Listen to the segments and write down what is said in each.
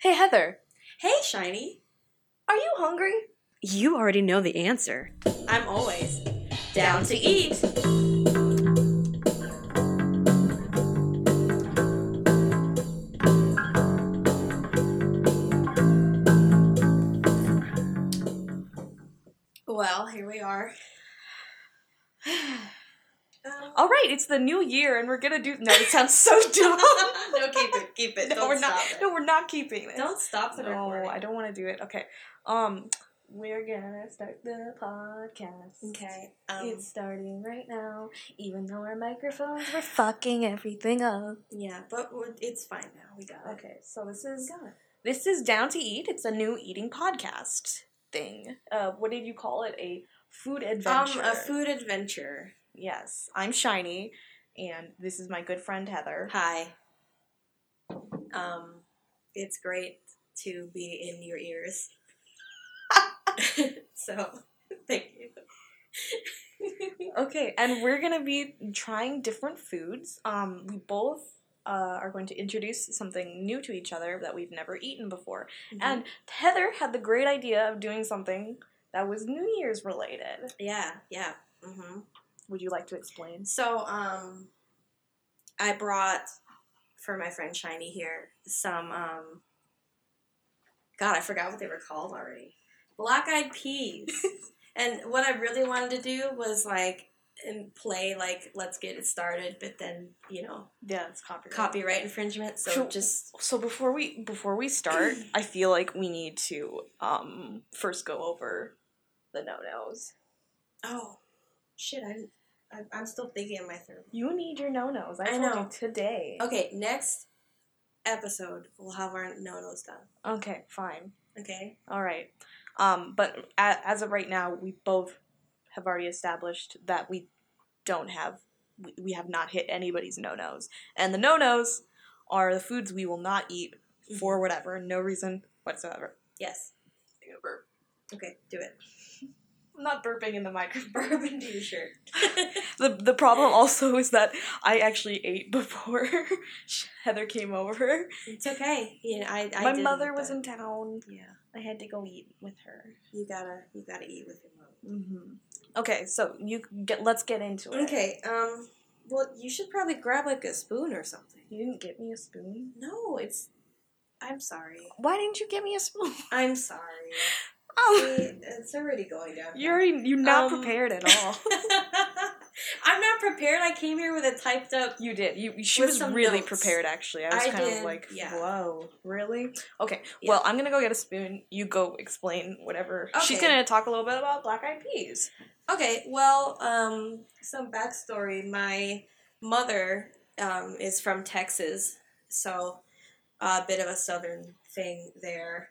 Hey, Heather, Hey, Shiny. are you hungry? You already know the answer. I'm always down to eat. Well, here we are. Um, All right, it's the new year, and we're gonna do. No, it sounds so dumb. no, keep it, keep it. no, Don't we're not. it. No, we're not keeping it. Don't stop the no, recording. I don't want to do it. Okay. Um, we're gonna start the podcast. Okay. Um, It's starting right now, even though our microphones were fucking everything up. yeah, but it's fine now. We got it. Okay, so this is We got it. this is Down to Eat. It's a new eating podcast thing. Uh, what did you call it? A food adventure. Um, a food adventure. Yes, I'm Shiny, and this is my good friend Heather. Hi. Um, it's great to be in your ears. so, thank you. Okay, and we're gonna be trying different foods. Um, we both uh, are going to introduce something new to each other that we've never eaten before. Mm-hmm. And Heather had the great idea of doing something that was New Year's related. yeah, yeah. hmm Would you like to explain? So, um, I brought for my friend Shiny here some. Um, God, I forgot what they were called already. Black eyed peas. and what I really wanted to do was like and play like let's get it started, but then you know Yeah, it's copyright. copyright infringement. So Sure. just So before we before we start, I feel like we need to um first go over the no nos. oh shit, I, didn't- I I'm still thinking of my third. You need your no nos. I, I know. today. Okay, next episode we'll have our no nos done. Okay, fine. Okay. All right. Um, but as of right now, we both have already established that we don't have we, we have not hit anybody's no nos, and the no nos are the foods we will not eat for whatever, no reason whatsoever. Yes. Okay, do it. I'm not burping in the microphone. Burp into your shirt. The the problem also is that I actually ate before Heather came over. it's okay. You know, I, I My mother was in town. Yeah, I had to go eat with her. you gotta you gotta eat with your mom. hmm Okay, so you get let's get into it. Okay. Um. Well, you should probably grab like a spoon or something. You didn't get me a spoon. No, it's. I'm sorry. Why didn't you get me a spoon? I'm sorry. Oh, it's already going down. you're already, you're not Um, prepared at all. I'm not prepared. I came here with a typed up. You did. You she was really notes. prepared. Actually, I was I kind did, of like, yeah. whoa, really? Okay. Yeah. Well, I'm gonna go get a spoon. You go explain whatever. She's gonna talk a little bit about black eyed peas. Okay, well, um, some backstory. My mother um, is from Texas, so a bit of a southern thing there.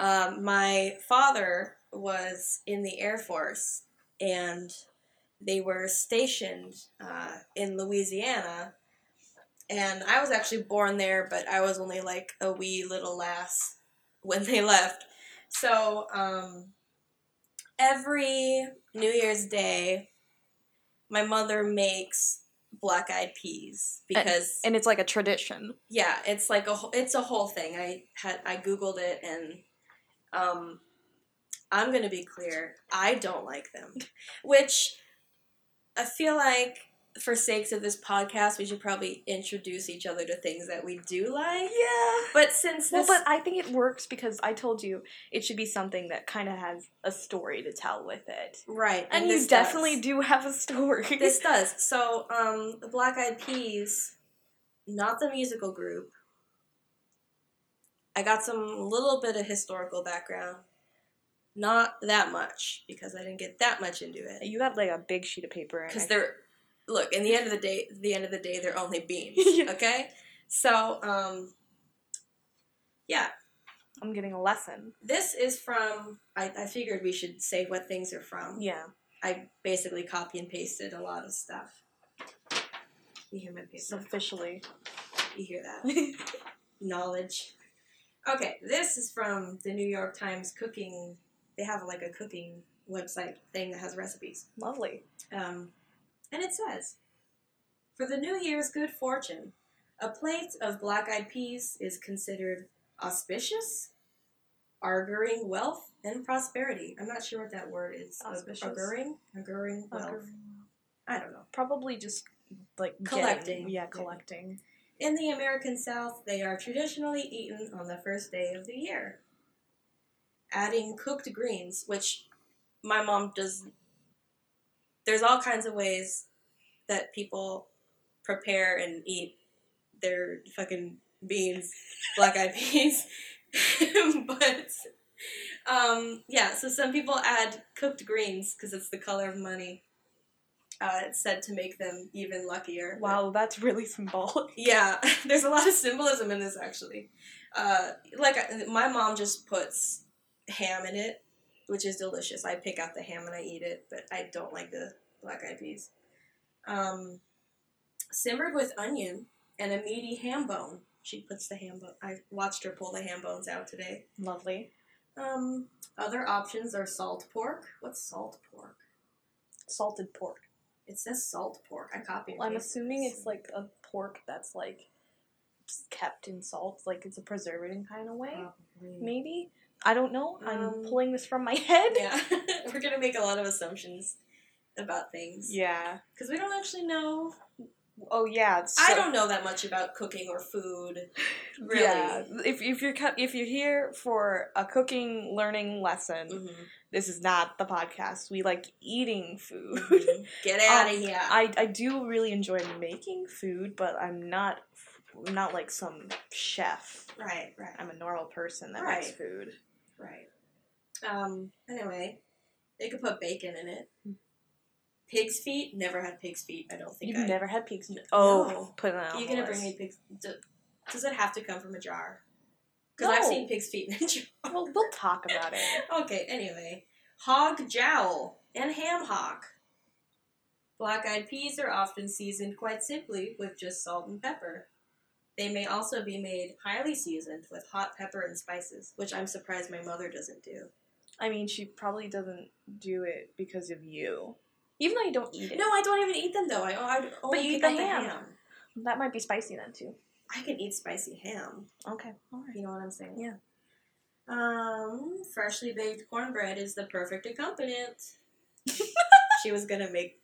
Um, my father was in the Air Force, and they were stationed uh, in Louisiana. And I was actually born there, but I was only like a wee little lass when they left. So, um, every New Year's Day, my mother makes black eyed peas because And it's like a tradition. yeah, it's like a it's a whole thing. I had I googled it and um I'm going to be clear, I don't like them. Which I feel like for sakes of this podcast, we should probably introduce each other to things that we do like. Yeah. But since Well, but I think it works because I told you it should be something that kind of has a story to tell with it. right, And, you definitely does. do have a story. This does. So, um, the Black Eyed Peas, not the musical group. I got some little bit of historical background. Not that much because I didn't get that much into it. you have like a big sheet of paper. Because they're look. In the end of the day, the end of the day, they're only beans. Yeah. Okay. So, um, yeah, I'm getting a lesson. this is from. I, I figured we should say what things are from. Yeah. I basically copy and pasted a lot of stuff. You hear my paper? Officially. You hear that? Knowledge. Okay, this is from the New York Times cooking. They have like a cooking website thing that has recipes. Lovely. Um, and it says, For the New Year's good fortune, a plate of black eyed peas is considered auspicious, auguring wealth and prosperity. I'm not sure what that word is. Auspicious? Auguring? Auguring wealth. I don't know. Probably just like Collecting. yeah, Yeah. collecting. In the American South, they are traditionally eaten on the first day of the year. Adding cooked greens, which my mom does. There's all kinds of ways that people prepare and eat their fucking beans, black eyed peas. but, um, yeah, so some people add cooked greens because it's the color of money. Uh, said to make them even luckier. Wow, that's really symbolic. Yeah, there's a lot of symbolism in this actually. Uh, like I- my mom just puts ham in it, which is delicious. I pick out the ham and I eat it, but I don't like the black eyed peas. Um, simmered with onion and a meaty ham bone. She puts the ham bone. I watched her pull the ham bones out today. Lovely. Um, other options are salt pork. What's salt pork? Salted pork. It says salt pork. I copied. and I'm assuming it's like a pork that's like kept in salt, like it's a preservative kind of way. Probably. Maybe. I don't know. I'm Um, pulling this from my head. Yeah, we're gonna make a lot of assumptions about things Yeah. because we don't actually know. Oh yeah. I don't know that much about cooking or food. Really. Yeah. If if you're if you're here for a cooking learning lesson, Mhm. This is not the podcast. We like eating food. Mhm. Get out of Um, here. I I do really enjoy making food, but I'm not not like some chef. right, right, I'm a normal person that Right. makes food. right. Um. Anyway, they could put bacon in it. Pig's feet. Never had pig's feet. I don't think. You've I, never had pig's No. Oh, put it on You the gonna bring me pig's? Does it have to come from a jar? Because I've seen pig's feet in a jar. Well, we'll talk about it. Okay, anyway. Hog jowl and ham hock. Black eyed peas are often seasoned quite simply with just salt and pepper. They may also be made highly seasoned with hot pepper and spices, which I'm surprised my mother doesn't do. I mean, she probably doesn't do it because of you, even though you don't eat it. No, I don't even eat them though. I, oh, I only you eat the out ham. that might be spicy then too. I can eat spicy ham. Okay, all right. You know what I'm saying? Yeah. Um, freshly baked cornbread is the perfect accompaniment. she was gonna make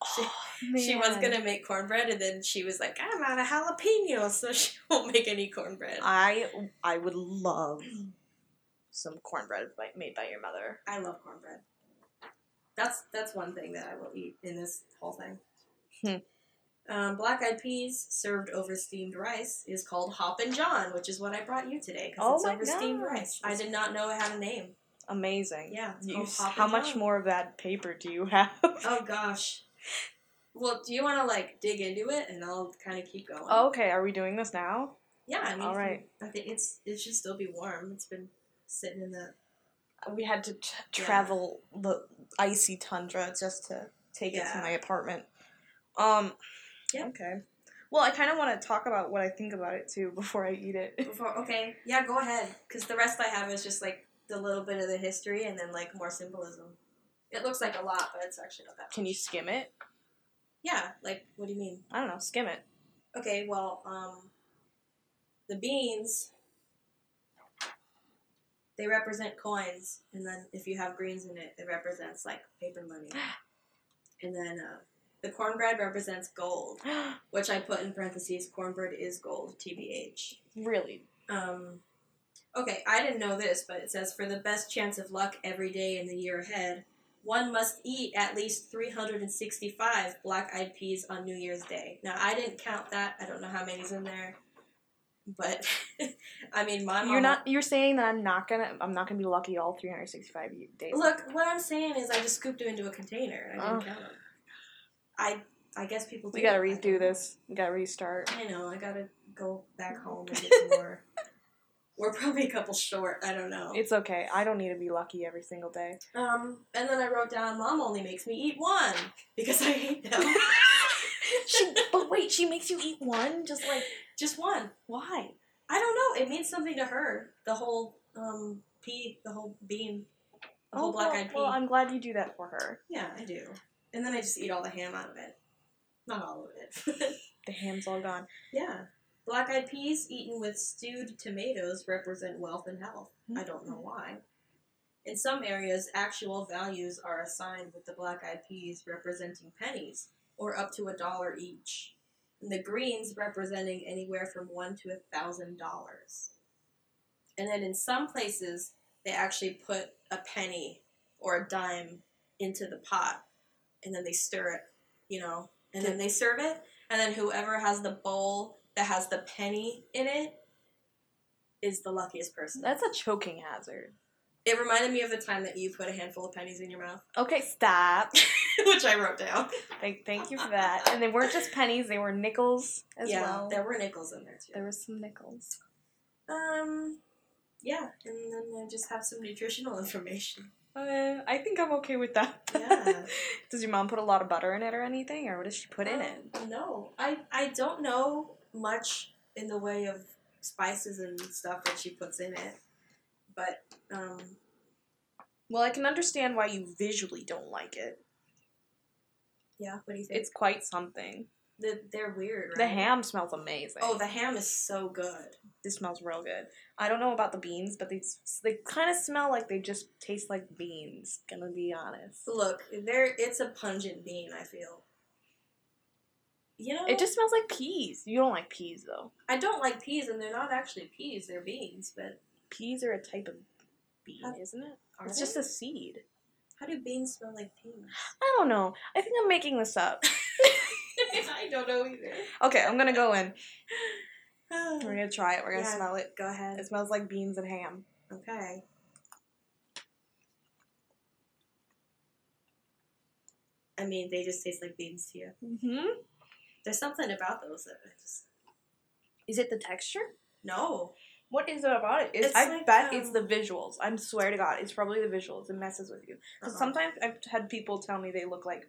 Oh, She was gonna make cornbread, and then she was like, "I'm out of jalapeno, so she won't make any cornbread." I I would love some cornbread by, made by your mother. I love cornbread. That's that's one thing that I will eat in this whole thing. Hmm. Um, black eyed peas served over steamed rice is called Hoppin' John, which is what I brought you today because Oh it's over steamed rice. I did not know it had a name. Amazing. Yeah, You, how much John. more of that paper do you have? Oh gosh. Well, do you want to like dig into it, and I'll kind of keep going? okay, are we doing this now? yeah. I mean, all right. I think it's it should still be warm. It's been sitting in the We had to t- Yeah. travel the icy tundra just to take it to my apartment. Um. Yeah. Okay. Well, I kind of want to talk about what I think about it too before I eat it. Before, okay, yeah, go ahead. Because the rest I have is just like the little bit of the history and then like more symbolism. It looks like a lot, but it's actually not that. Can you skim it? Yeah, like what do you mean? I don't know. Skim it. Okay, well, um, the beans they represent coins, and then if you have greens in it, it represents like paper money. and then uh, the cornbread represents gold, which I put in parentheses. Cornbread is gold, tbh. really? Um, okay, I didn't know this, but it says for the best chance of luck every day in the year ahead, one must eat at least 365 black eyed peas on New Year's Day. Now, I didn't count that. I don't know how many's in there. But, I mean, my mom. You're not. You're saying that I'm not gonna. I'm not gonna be lucky all 365 days. Look, what I'm saying is I just scooped them into a container. and I didn't Oh. count them. I, I guess people we gotta that. I don't redo this. We gotta restart. I know. I gotta go back home and get more. We're probably a couple short. I don't know. It's okay. I don't need to be lucky every single day. Um, and then I wrote down, "Mom only makes me eat one because I hate them. she, but wait, she makes you eat one? Just like Just one. why? I don't know. It means something to her. The whole um pea, the whole bean, the whole Oh, black well, eyed pea. well, I'm glad you do that for her. yeah, I do. And then I just eat all the ham out of it. Not all of it. The ham's all gone. yeah. Black eyed peas eaten with stewed tomatoes represent wealth and health. I don't know mm-hmm. why. In some areas, actual values are assigned with the black eyed peas representing pennies, or up to a dollar each, and the greens representing anywhere from one to a thousand dollars. And then in some places, they actually put a penny or a dime into the pot, and then they stir it, you know, and then they serve it, and then whoever has the bowl that has the penny in it is the luckiest person. That's a choking hazard. It reminded me of the time that you put a handful of pennies in your mouth, Okay, stop. which I wrote down. thank, thank you for that. And they weren't just pennies; they were nickels as well. yeah, well. there were nickels in there too. There were some nickels. Um, yeah, and then I just have some nutritional information. Uh, I think I'm okay with that. Yeah. does your mom put a lot of butter in it or anything, or what does she put in it? Um, No, I I don't know much in the way of spices and stuff that she puts in it, but um, Well, I can understand why you visually don't like it. yeah. What do you think? It's quite something. The, they're weird, right? The ham smells amazing. Oh, the ham is so good. this smells real good. I don't know about the beans, but they they kind of smell like they just taste like beans. Gonna be honest. Look, there it's a pungent bean. I feel. You know, It just smells like peas. You don't like peas though. I don't like peas, and they're not actually peas; they're beans. But Peas are a type of bean, How- isn't it? it's they? just a seed. how do beans smell like peas? I don't know. I think I'm making this up. I don't know either. okay, I'm gonna go in. We're gonna try it. We're gonna Yeah. smell it. Go ahead. It smells like beans and ham. Okay. I mean, they just taste like beans to you. Mm-hmm. There's something about those that just Is it the texture? no. What is it about it? It's, It's I like, bet it's um, the visuals. I swear to God, it's probably the visuals. It messes with you. Because Uh-uh. sometimes I've had people tell me they look like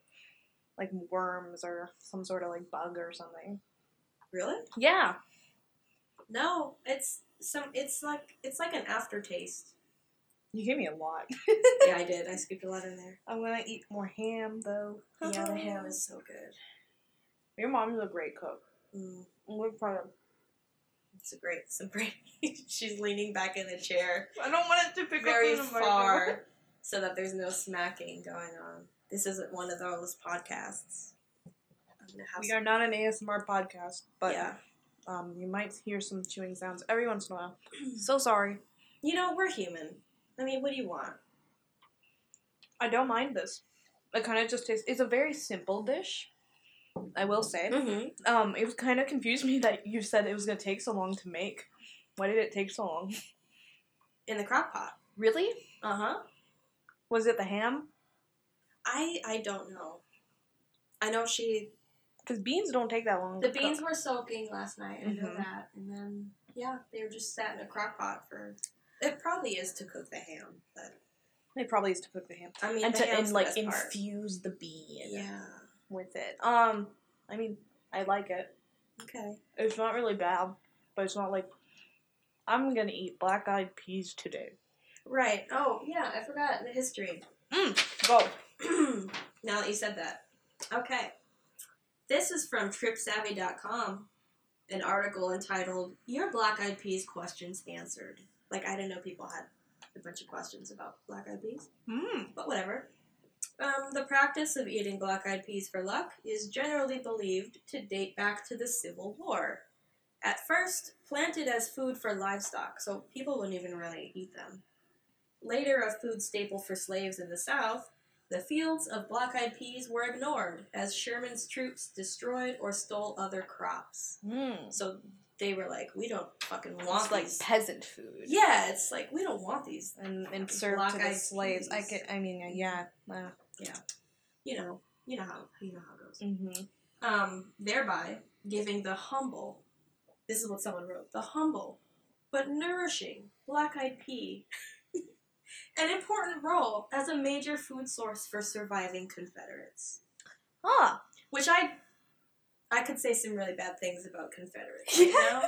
like worms or some sort of like bug or something. Really? Yeah. No. It's some. It's like it's like an aftertaste. You gave me a lot. yeah, I did. I scooped a lot in there. I'm gonna eat more ham though. Yeah, the ham is so good. Your mom's a great cook. Mm, We're proud of. it's a great. Some great. She's leaning back in the chair I don't want it to pick very up microphone. far, so that there's no smacking going on. This isn't one of those podcasts. Have We are not an ASMR podcast, but yeah. um, you might hear some chewing sounds every once in a while. so sorry. You know, we're human. I mean, what do you want? I don't mind this. It kind of just tastes. It's a very simple dish. I will say. Mm-hmm. Um, it was kind of confused me that you said it was gonna take so long to make. Why did it take so long? In the crock pot. Really? Uh huh. Was it the ham? I I don't know. I know she. Because beans don't take that long. The to cook. beans were soaking last night. I know Mhm. that, and then yeah, they were just sat in a crock pot for. It probably is to cook the ham, but It probably is to cook the ham I mean, and to and like best part. infuse the bean Yeah. with it. Um, I mean, I like it. Okay. It's not really bad, but it's not like I'm gonna eat black eyed peas today. Right. Oh yeah, I forgot the history. Mm, go. now that you said that. Okay. This is from tripsavvy.com, an article entitled Your Black Eyed Peas Questions Answered. Like, I didn't know people had a bunch of questions about black eyed peas, Mm. but whatever. Um, the practice of eating black eyed peas for luck is generally believed to date back to the Civil War. At first, planted as food for livestock, so people wouldn't even really eat them. Later, a food staple for slaves in the South, the fields of black eyed peas were ignored as Sherman's troops destroyed or stole other crops. Mm. So they were like, we don't fucking want It's like these. peasant food. yeah, it's like, we don't want these. And, and served to the Black-eyed slaves. I get. I mean, uh, yeah. Uh, You know, you know how you know how it goes. mm-hmm. um, thereby giving the humble, this is what someone wrote, the humble but nourishing black eyed pea an important role as a major food source for surviving Confederates. Ah. Which I, I could say some really bad things about Confederates right now,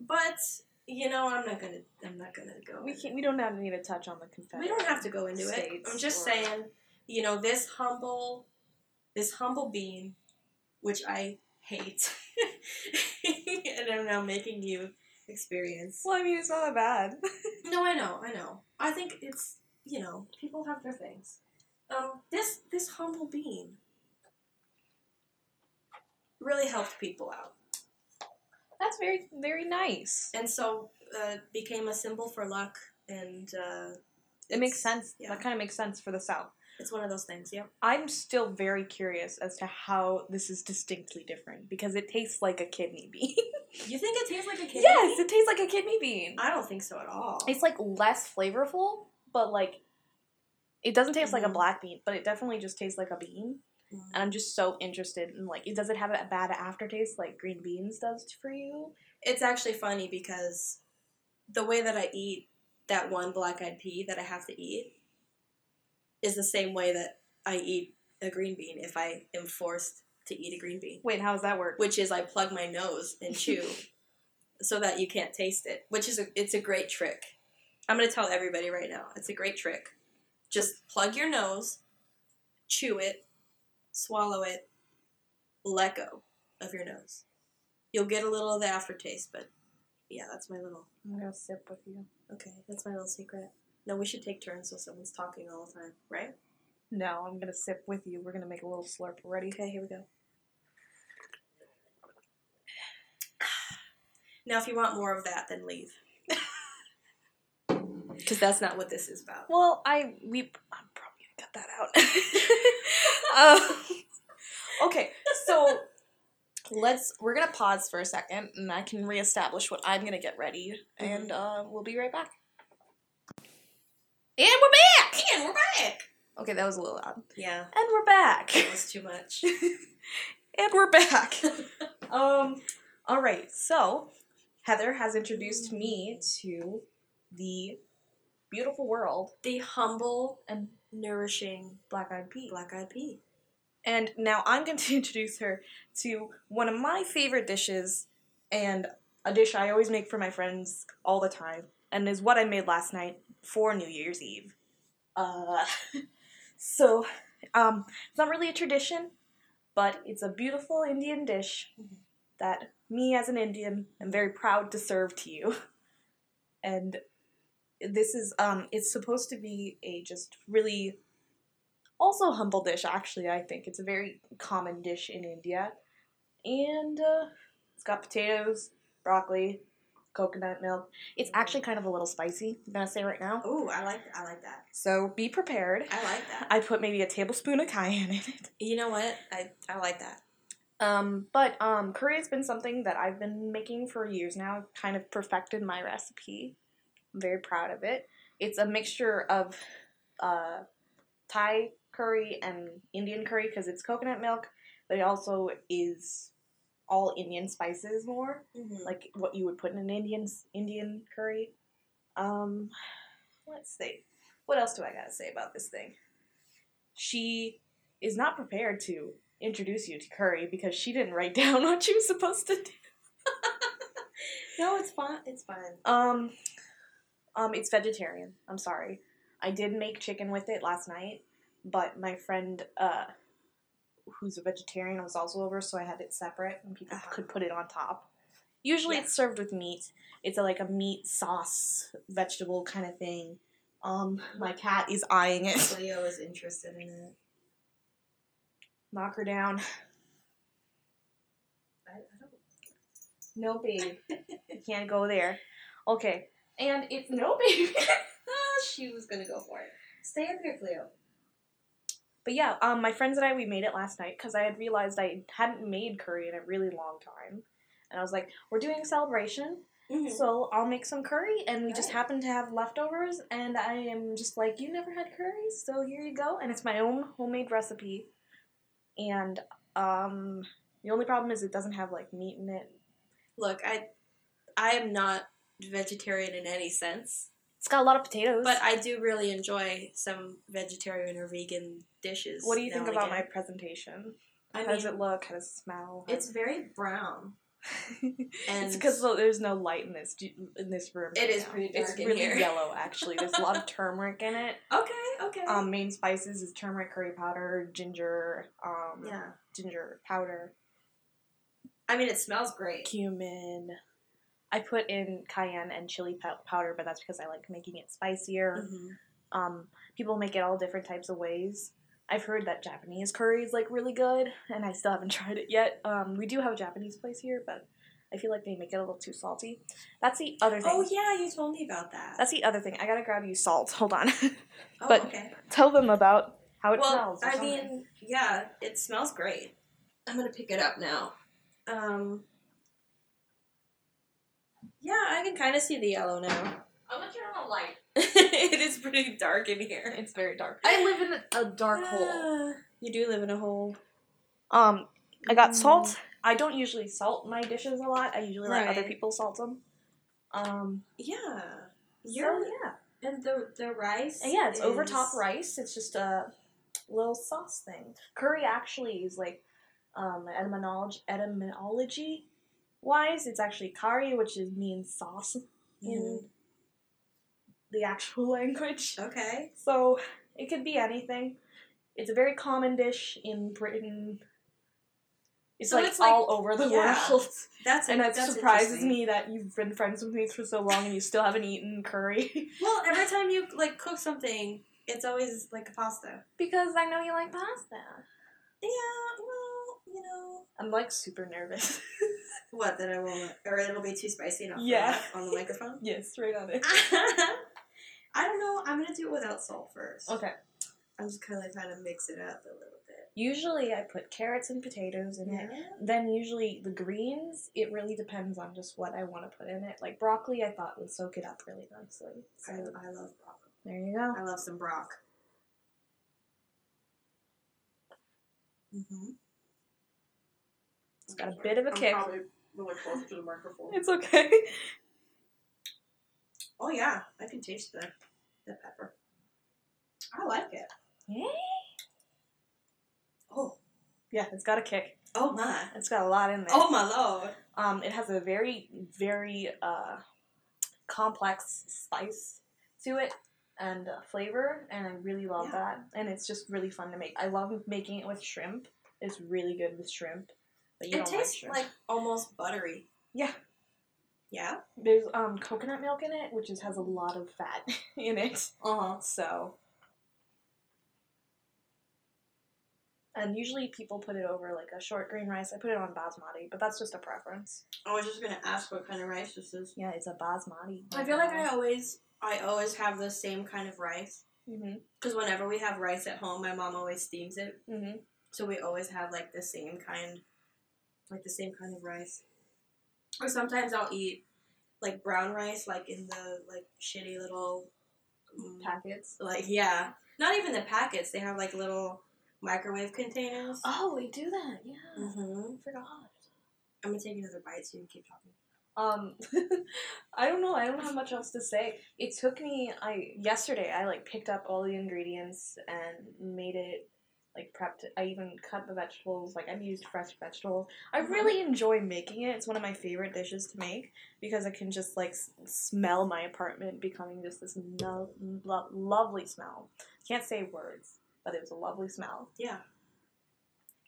but you know I'm not gonna I'm not gonna go. We can't. We don't have need to touch on the Confederate. We don't have to go into it. I'm just or- saying, you know, this humble, this humble being, which I hate, and I'm now making you experience. Well, I mean, it's not that bad. No, I know, I know. I think it's you know people have their things. Um, this this humble bean really helped people out, That's very, very nice. and so uh, became a symbol for luck. And uh, It makes sense. yeah. That kind of makes sense for the South. It's one of those things. yeah. I'm still very curious as to how this is distinctly different because it tastes like a kidney bean. You think it tastes like a kidney? Bean? Yes, it tastes like a kidney bean. I don't think so at all. It's like less flavorful, but like it doesn't taste like a Mhm. black bean, but it definitely just tastes like a bean. Mm. And I'm just so interested in like, does it have a bad aftertaste like green beans does for you? It's actually funny because the way that I eat that one black eyed pea that I have to eat is the same way that I eat a green bean if I am forced to eat a green bean, Wait, how does that work? which is I plug my nose and chew so that you can't taste it, which is a, it's a great trick. I'm going to tell everybody right now. It's a great trick. Just plug your nose, chew it, swallow it, let go of your nose. You'll get a little of the aftertaste, but yeah, that's my little I'm gonna sip with you. Okay, that's my little secret. No, we should take turns so someone's talking all the time, right? No, I'm gonna sip with you. We're gonna make a little slurp. Ready? Okay, here we go. Now, if you want more of that, then leave. Because that's not what this is about. Well, I we I'm probably gonna cut that out. um, okay, so let's we're gonna pause for a second, and I can reestablish what I'm gonna get ready, and uh, we'll be right back. And we're back. And we're back! Okay, that was a little loud. Yeah, And we're back. that was too much. and we're back. um, all right. So Heather has introduced me to the beautiful world the humble and nourishing black eyed pea. black eyed pea. And now I'm going to introduce her to one of my favorite dishes and a dish I always make for my friends all the time and is what I made last night for New Year's Eve. Uh, so, um, it's not really a tradition, but it's a beautiful Indian dish that me as an Indian am very proud to serve to you. And this is um it's supposed to be a just really also humble dish actually i think it's a very common dish in india and uh, it's got potatoes broccoli coconut milk it's actually kind of a little spicy i'm gonna say right now Ooh, I like I like that. so be prepared I like that. i put maybe a tablespoon of cayenne in it you know what? I, I like that. um, but um, curry has been something that i've been making for years now I've kind of perfected my recipe i'm very proud of it it's a mixture of uh, thai curry and indian curry because it's coconut milk but it also is all indian spices more Mm-hmm. like what you would put in an indian indian curry um let's see what else do i gotta say about this thing she is not prepared to introduce you to curry because she didn't write down what she was supposed to do no, it's fine. It's fine. um um it's vegetarian i'm sorry i did make chicken with it last night but my friend uh who's a vegetarian was also over so i had it separate and people Uh-huh. could put it on top usually Yeah. it's served with meat it's a, like a meat sauce vegetable kind of thing um my cat is eyeing it Leo is interested in it. knock her down I, I don't. no babe you can't go there okay and it's no babe she was gonna go for it. Stay up here, Cleo. But yeah, um, my friends and I we made it last night because I had realized I hadn't made curry in a really long time, and I was like, "We're doing a celebration, Mm-hmm. so I'll make some curry." And we just Right. happened to have leftovers, and I am just like, "You never had curry, so here you go." And it's my own homemade recipe, and um, the only problem is it doesn't have like meat in it. Look, I, I am not vegetarian in any sense, It's got a lot of potatoes. but I do really enjoy some vegetarian or vegan dishes. what do you think and about my presentation? I How mean, does it look? How does it smell? it's very brown. it's because there's no light in this in this room. It right is now. pretty It's dark in really here. yellow, actually. There's a lot of turmeric in it. Okay, okay. Um, main spices is turmeric, curry powder, ginger, um, yeah. ginger powder, I mean, it smells great. cumin. I put in cayenne and chili powder, but that's because I like making it spicier. Mhm. Um, people make it all different types of ways. I've heard that Japanese curry is like really good, and I still haven't tried it yet. Um, we do have a Japanese place here, but I feel like they make it a little too salty. That's the other thing. Oh yeah, you told me about that. That's the other thing. I gotta grab you salt. Hold on. oh, but- okay. Tell them about how it well, smells. I something. mean, yeah, it smells great. I'm gonna pick it up now. Um, yeah, I can kind of see the yellow now. I'm gonna turn on a light. it is pretty dark in here. It's very dark. I live in a dark hole. You do live in a hole. Um, I got Mm. salt. I don't usually salt my dishes a lot. I usually let other people salt them. Um, Yeah, you're yeah, and the the rice. And yeah, it's over is- top rice. It's just a little sauce thing. Curry actually is like um, etymology etymology wise, it's actually kari, which is means sauce in Mhm. the actual language. Okay. So it could be anything. It's a very common dish in Britain. It's So like it's like- all over the yeah. world. That's And it that's surprises me that you've been friends with me for so long and you still haven't eaten curry. Well, every time you like cook something, it's always like a pasta. because I know you like pasta. Yeah, well, you know. I'm like super nervous. What, that I won't, or it'll be too spicy enough Yeah. on the microphone? yes, right on it. I don't know. I'm gonna do it without salt first. Okay. I'm just kind of trying to mix it up a little bit. Usually I put carrots and potatoes in it. Then usually the greens, it really depends on just what I want to put in it. Like broccoli, I thought would soak it up really nicely. So I, I love broccoli. there you go. I love some brock. Mm-hmm. It's got a bit of a kick. really close to the microphone. It's okay. Oh yeah, I can taste the the pepper. I like it. Yeah. Oh, Yeah, it's got a kick. oh my, It's got a lot in there. oh my lord. Um, it has a very, very uh, complex spice to it and uh, flavor, and I really love Yeah. that. And it's just really fun to make. I love making it with shrimp. It's really good with shrimp. But you It tastes like like almost buttery. yeah. Yeah. There's um coconut milk in it, which is, has a lot of fat in it. Uh huh. So. And usually people put it over like a short green rice. I put it on basmati, but that's just a preference. I was just gonna ask what kind of rice this is. Yeah, it's a basmati. I feel like I always, I always have the same kind of rice. Mhm. Because whenever we have rice at home, my mom always steams it. Mhm. So we always have like the same kind, like the same kind of rice. Or sometimes I'll eat like brown rice, like in the like shitty little, mm, Packets. like yeah, not even the packets. They have like little microwave containers. Oh, we do that. Yeah. Mm-hmm. I forgot. I'm gonna take another bite so you can keep talking. Um, I don't know. I don't have much else to say. It took me. I yesterday. I like picked up all the ingredients and made it. Like prepped. it. I even cut the vegetables. Like I've used fresh vegetables. I Mhm. really enjoy making it. It's one of my favorite dishes to make because I can just like s- smell my apartment becoming just this no- lo- lovely smell. Can't say words, but it was a lovely smell. Yeah.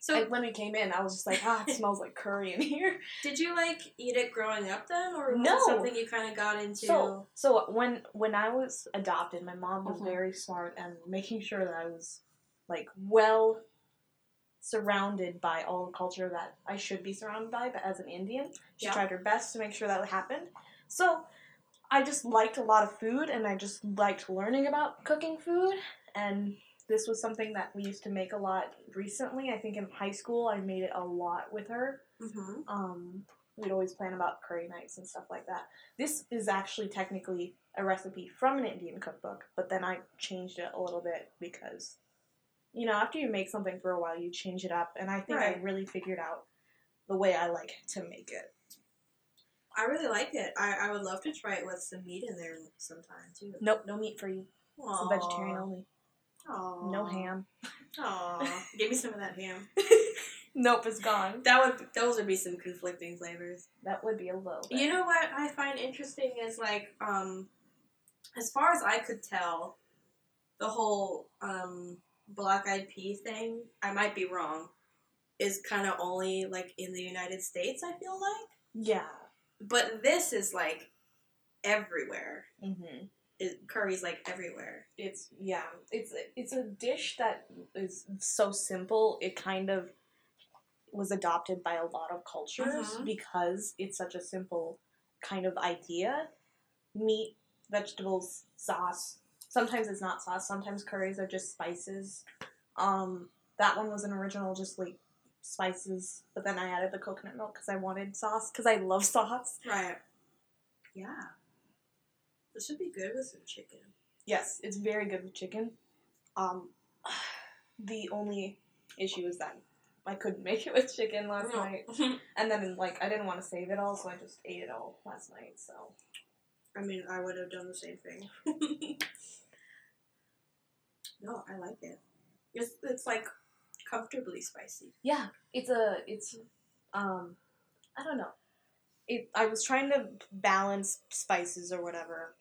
So Like when we came in, I was just like, ah, it smells like curry in here. did you like eat it growing up then, or was No. it something you kind of got into? So, so when when I was adopted, my mom was Mhm. very smart and making sure that I was like well surrounded by all the culture that I should be surrounded by. But as an Indian, she Yeah. tried her best to make sure that happened. So I just liked a lot of food, and I just liked learning about cooking food. And this was something that we used to make a lot recently. I think in high school, I made it a lot with her mm-hmm. um, we'd always plan about curry nights and stuff like that. This is actually technically a recipe from an Indian cookbook, but then I changed it a little bit because, you know, after you make something for a while, you change it up, and I think I Right. really figured out the way I like to make it. I really like it. I, I would love to try it with some meat in there sometime too. Nope, no meat for you. It's a vegetarian only. Aww. No ham. Aw, give me some of that ham. Nope, it's gone. That would those would be some conflicting flavors. That would be a little bit. You know what I find interesting is like um, as far as I could tell, the whole um black eyed pea thing. I might be wrong, is kind of only like in the United States. I feel like, Yeah. but this is like everywhere. Mm-hmm. It, curry's like everywhere. It's yeah. It's it's a dish that is so simple. It kind of was adopted by a lot of cultures Mhm. because it's such a simple kind of idea. Meat, vegetables, sauce. Sometimes it's not sauce. Sometimes curries are just spices. Um, that one was an original, just like spices. But then I added the coconut milk because I wanted sauce because I love sauce. Right. Yeah. This would be good with some chicken. Yes, it's very good with chicken. Um, the only issue is that I couldn't make it with chicken last No. night, and then like I didn't want to save it all, so I just ate it all last night. So I mean, I would have done the same thing. no, I like it. It's it's like comfortably spicy. yeah, it's a it's um I don't know. It I was trying to balance spices or whatever.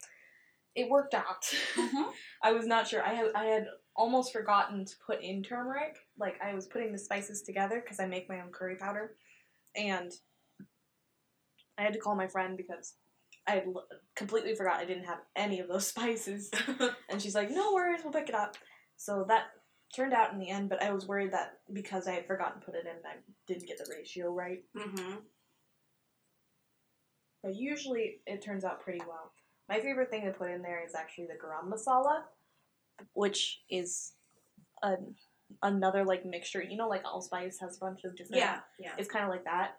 It worked out. I was not sure. I had I had almost forgotten to put in turmeric. Like I was putting the spices together because I make my own curry powder, and I had to call my friend because I completely forgot I didn't have any of those spices. and she's like, "No worries, we'll pick it up." So that turned out in the end, but I was worried that because I had forgotten to put it in, I didn't get the ratio right. mm-hmm. But usually it turns out pretty well. My favorite thing to put in there is actually the garam masala, which is a, another like mixture. You know, like allspice has a bunch of different. Yeah, yeah. It's kind of like that.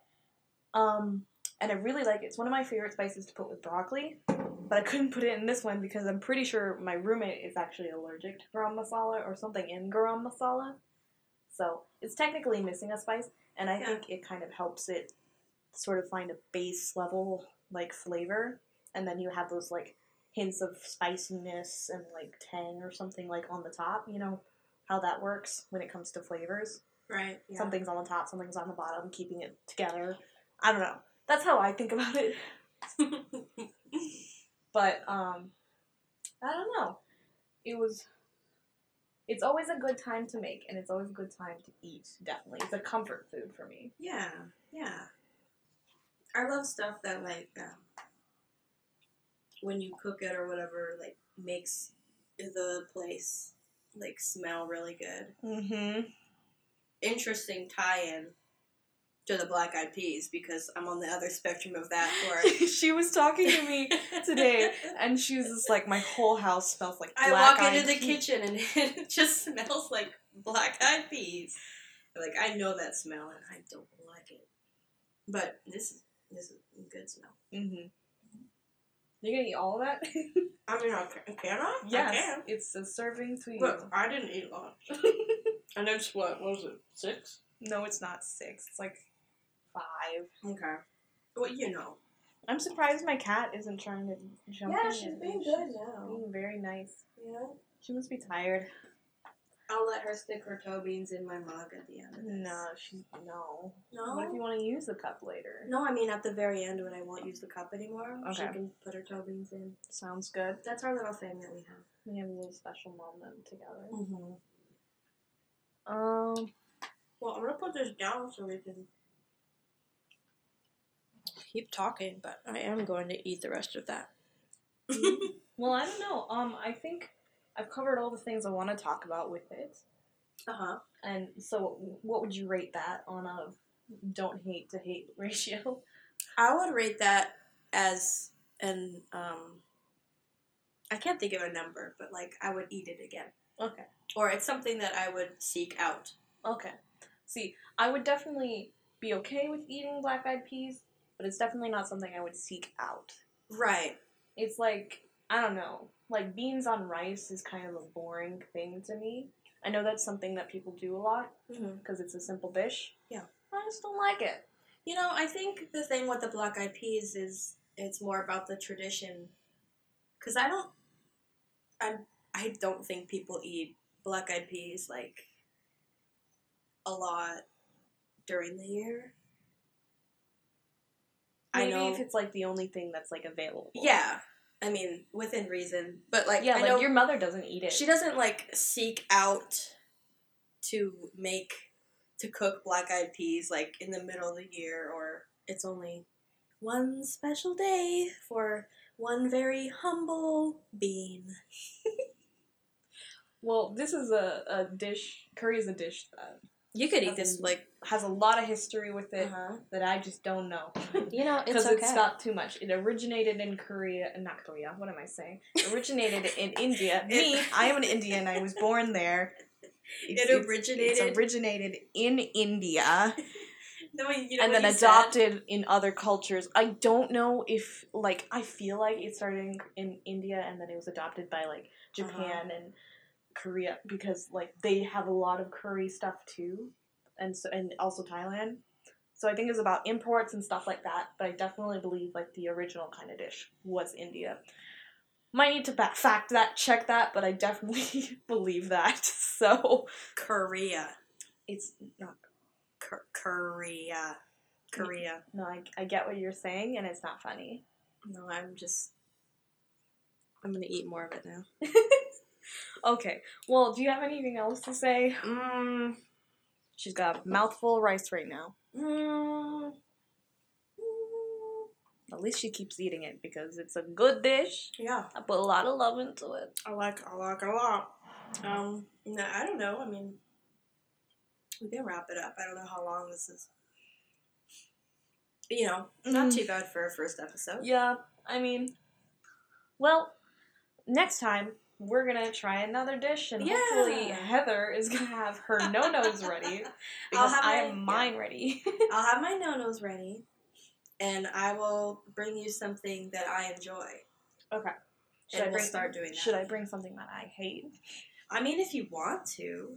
Um, and I really like it. It's one of my favorite spices to put with broccoli, but I couldn't put it in this one because I'm pretty sure my roommate is actually allergic to garam masala or something in garam masala. So it's technically missing a spice, and I Yeah. think it kind of helps it sort of find a base level like flavor, and then you have those like hints of spiciness and like tang or something like on the top. You know how that works when it comes to flavors. Right. Yeah. Something's on the top, something's on the bottom, keeping it together. I don't know. That's how I think about it. But um I don't know. It was it's always a good time to make and it's always a good time to eat, definitely. It's a comfort food for me. yeah, yeah. I love stuff that like um, when you cook it or whatever, like makes the place like smell really good. Mm-hmm. Interesting tie-in to the black eyed peas because I'm on the other spectrum of that. Where she was talking to me today and she was just like my whole house smells like black peas. I walk into the kitchen and it just smells like black eyed peas. Like I know that smell and I don't like it. But this is this is a good smell. Mm-hmm. You're gonna eat all of that? I mean, I can, can I? yes. I can. It's a serving to you. Look, I didn't eat lunch. and it's what? What was it? Six? No, it's not six. It's like five. Okay. Well, you know. I'm surprised my cat isn't trying to jump in. Yeah, she's and- being good now. Being very nice. Yeah. She must be tired. I'll let her stick her toe beans in my mug at the end of this. No, she no. No. What if you want to use the cup later? No, I mean at the very end when I won't use the cup anymore, she can put her toe beans in. Sounds good. That's our little thing that we have. We have a little special moment together. Mm-hmm. Um, Well, I'm gonna put this down so we can keep talking, but I am going to eat the rest of that. well, I don't know. Um, I think I've covered all the things I want to talk about with it. Uh huh. And so, what would you rate that on a don't hate to hate ratio? I would rate that as an um. I can't think of a number, but like I would eat it again, Okay. or it's something that I would seek out. Okay. See, I would definitely be okay with eating black eyed peas, but it's definitely not something I would seek out. Right. It's like, I don't know, like beans on rice is kind of a boring thing to me. I know that's something that people do a lot Mm-hmm. because it's a simple dish. Yeah. I just don't like it. You know, I think the thing with the black eyed peas is it's more about the tradition. Cause I don't, I I don't think people eat black eyed peas like a lot during the year. Maybe I know. if it's like the only thing that's like available. yeah, I mean within reason, but like yeah, I like know your mother doesn't eat it. she doesn't like seek out to make to cook black eyed peas like in the middle of the year or it's only one special day for one very humble bean. Well, this is a, a dish. Curry is a dish that You could eat this like has a lot of history with it uh-huh. that I just don't know. You know, it's Because okay. it's got too much. It originated in Korea, not Korea. What am I saying? Originated in India. Me, I am an Indian. I was born there. It's- it's- originated- It's originated in India no, you know and then you said? adopted in other cultures. I don't know if like I feel like it started in, in India and then it was adopted by like Uh-huh. Japan and Korea because like they have a lot of curry stuff too, and so and also Thailand. So I think it's about imports and stuff like that. But I definitely believe like the original kind of dish was India. Might need to ba- fact that, check that, but I definitely believe that. So Korea. it's not. K- Korea. Korea. No, I, I get what you're saying, and it's not funny. No, I'm just. I'm gonna eat more of it now. Okay. Well, do you have anything else to say? Mm, She's got a mouthful of rice right now. mm, At least she keeps eating it because it's a good dish. yeah, I put a lot of love into it. I like I like a lot. Um, no, I don't know. I mean, we can wrap it up. I don't know how long this is. But, you know, not Mm. too bad for a first episode. Yeah, I mean, well, next time we're gonna try another dish, and Yeah. hopefully Heather is gonna have her no nos ready because have I my- have mine ready. I'll have my no-nos ready, and I will bring you something that I enjoy. okay. Should and I we'll bring start doing that. Should I bring something that I hate? I mean, if you want to.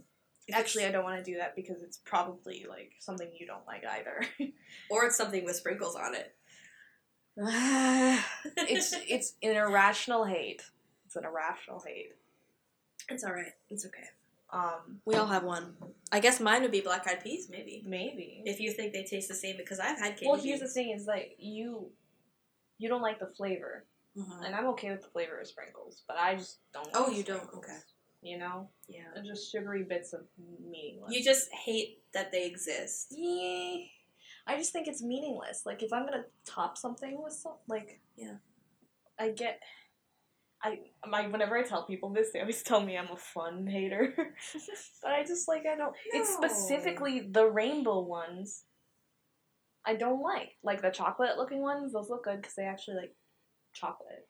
Actually, I don't want to do that because it's probably like something you don't like either. or it's something with sprinkles on it. it's it's an irrational hate. It's an irrational hate. It's all right. It's okay. Um, We all have one. I guess mine would be black eyed peas, maybe. maybe. If you think they taste the same, because I've had candy well, here's the thing: is like you, you don't like the flavor, Mhm. and I'm okay with the flavor of sprinkles, but I just don't. Oh, like you don't? Okay. You know, Yeah. They're just sugary bits of meaningless. You just hate that they exist. Yeah. I just think it's meaningless. Like if I'm gonna top something with some, like Yeah. I get. I my whenever I tell people this, they always tell me I'm a fun hater, but I just like I don't. It's specifically the rainbow ones. I don't like like the chocolate looking ones. Those look good because they actually like chocolate.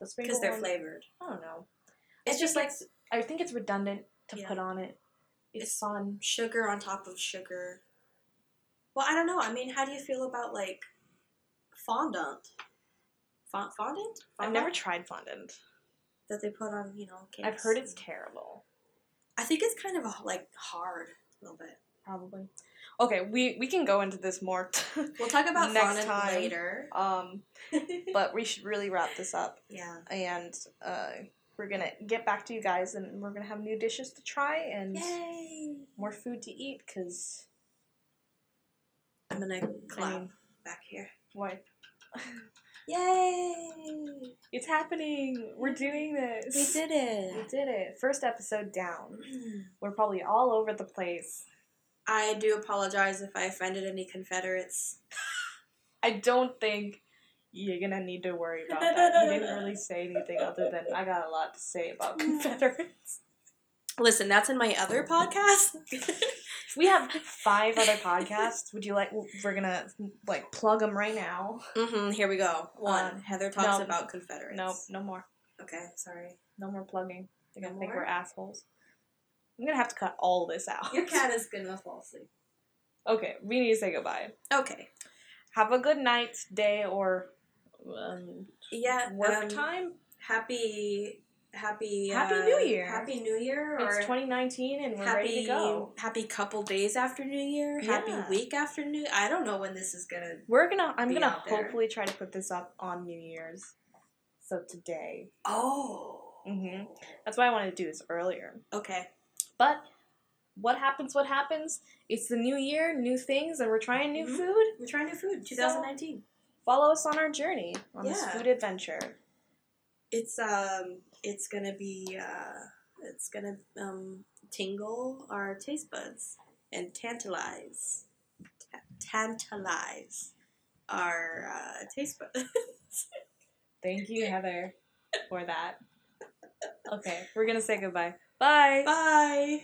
The sprinkle Because they're ones, flavored. I don't know. It's just like it's- I think it's redundant to Yeah. put on it. It's It's- fun. sugar on top of sugar. Well, I don't know. I mean, how do you feel about like fondant? Fond- fondant? I've never tried fondant. that they put on, you know. Cakes. I've heard it's terrible. I think it's kind of like hard a little bit. Probably. Okay, we we can go into this more. We'll talk about Next fondant time. later. um, but we should really wrap this up, yeah. and uh, we're gonna get back to you guys, and we're gonna have new dishes to try and Yay! more food to eat. Cause I'm gonna clap mean- back here. what? Yay! It's happening. We're doing this. We did it. We did it. First episode down. We're probably all over the place. I do apologize if I offended any Confederates. I don't think you're gonna need to worry about that. You didn't really say anything other than I got a lot to say about Confederates. Listen, that's in my other podcast. We have five other podcasts. Would you like? We're gonna like plug them right now. mm-hmm, here we go. One. Um, Heather talks no. about Confederates. No, no more. Okay, sorry. No more plugging. They're gonna think we're assholes. I'm gonna have to cut all this out. Your cat is gonna fall asleep. Okay, we need to say goodbye. Okay. Have a good night, day, or um, Yeah. work um, time. Happy, happy, Happy uh, New Year. Happy New Year. It's 2019 and we're happy, ready to go. happy couple days after New Year. Yeah. Happy week after New. I don't know when this is gonna. We're gonna. I'm Be gonna out there. hopefully try to put this up on New Year's. So today. Oh. Mhm. That's why I wanted to do this earlier. Okay. But what happens? What happens? It's the new year, new things, and we're trying new Mhm. food. We're trying new food. 2019. Follow us on our journey on this food adventure. It's um. It's gonna be uh. It's gonna um tingle our taste buds. and tantalize, ta- tantalize our uh, taste buds. Thank you, Heather, for that. Okay, we're gonna say goodbye. Bye. Bye.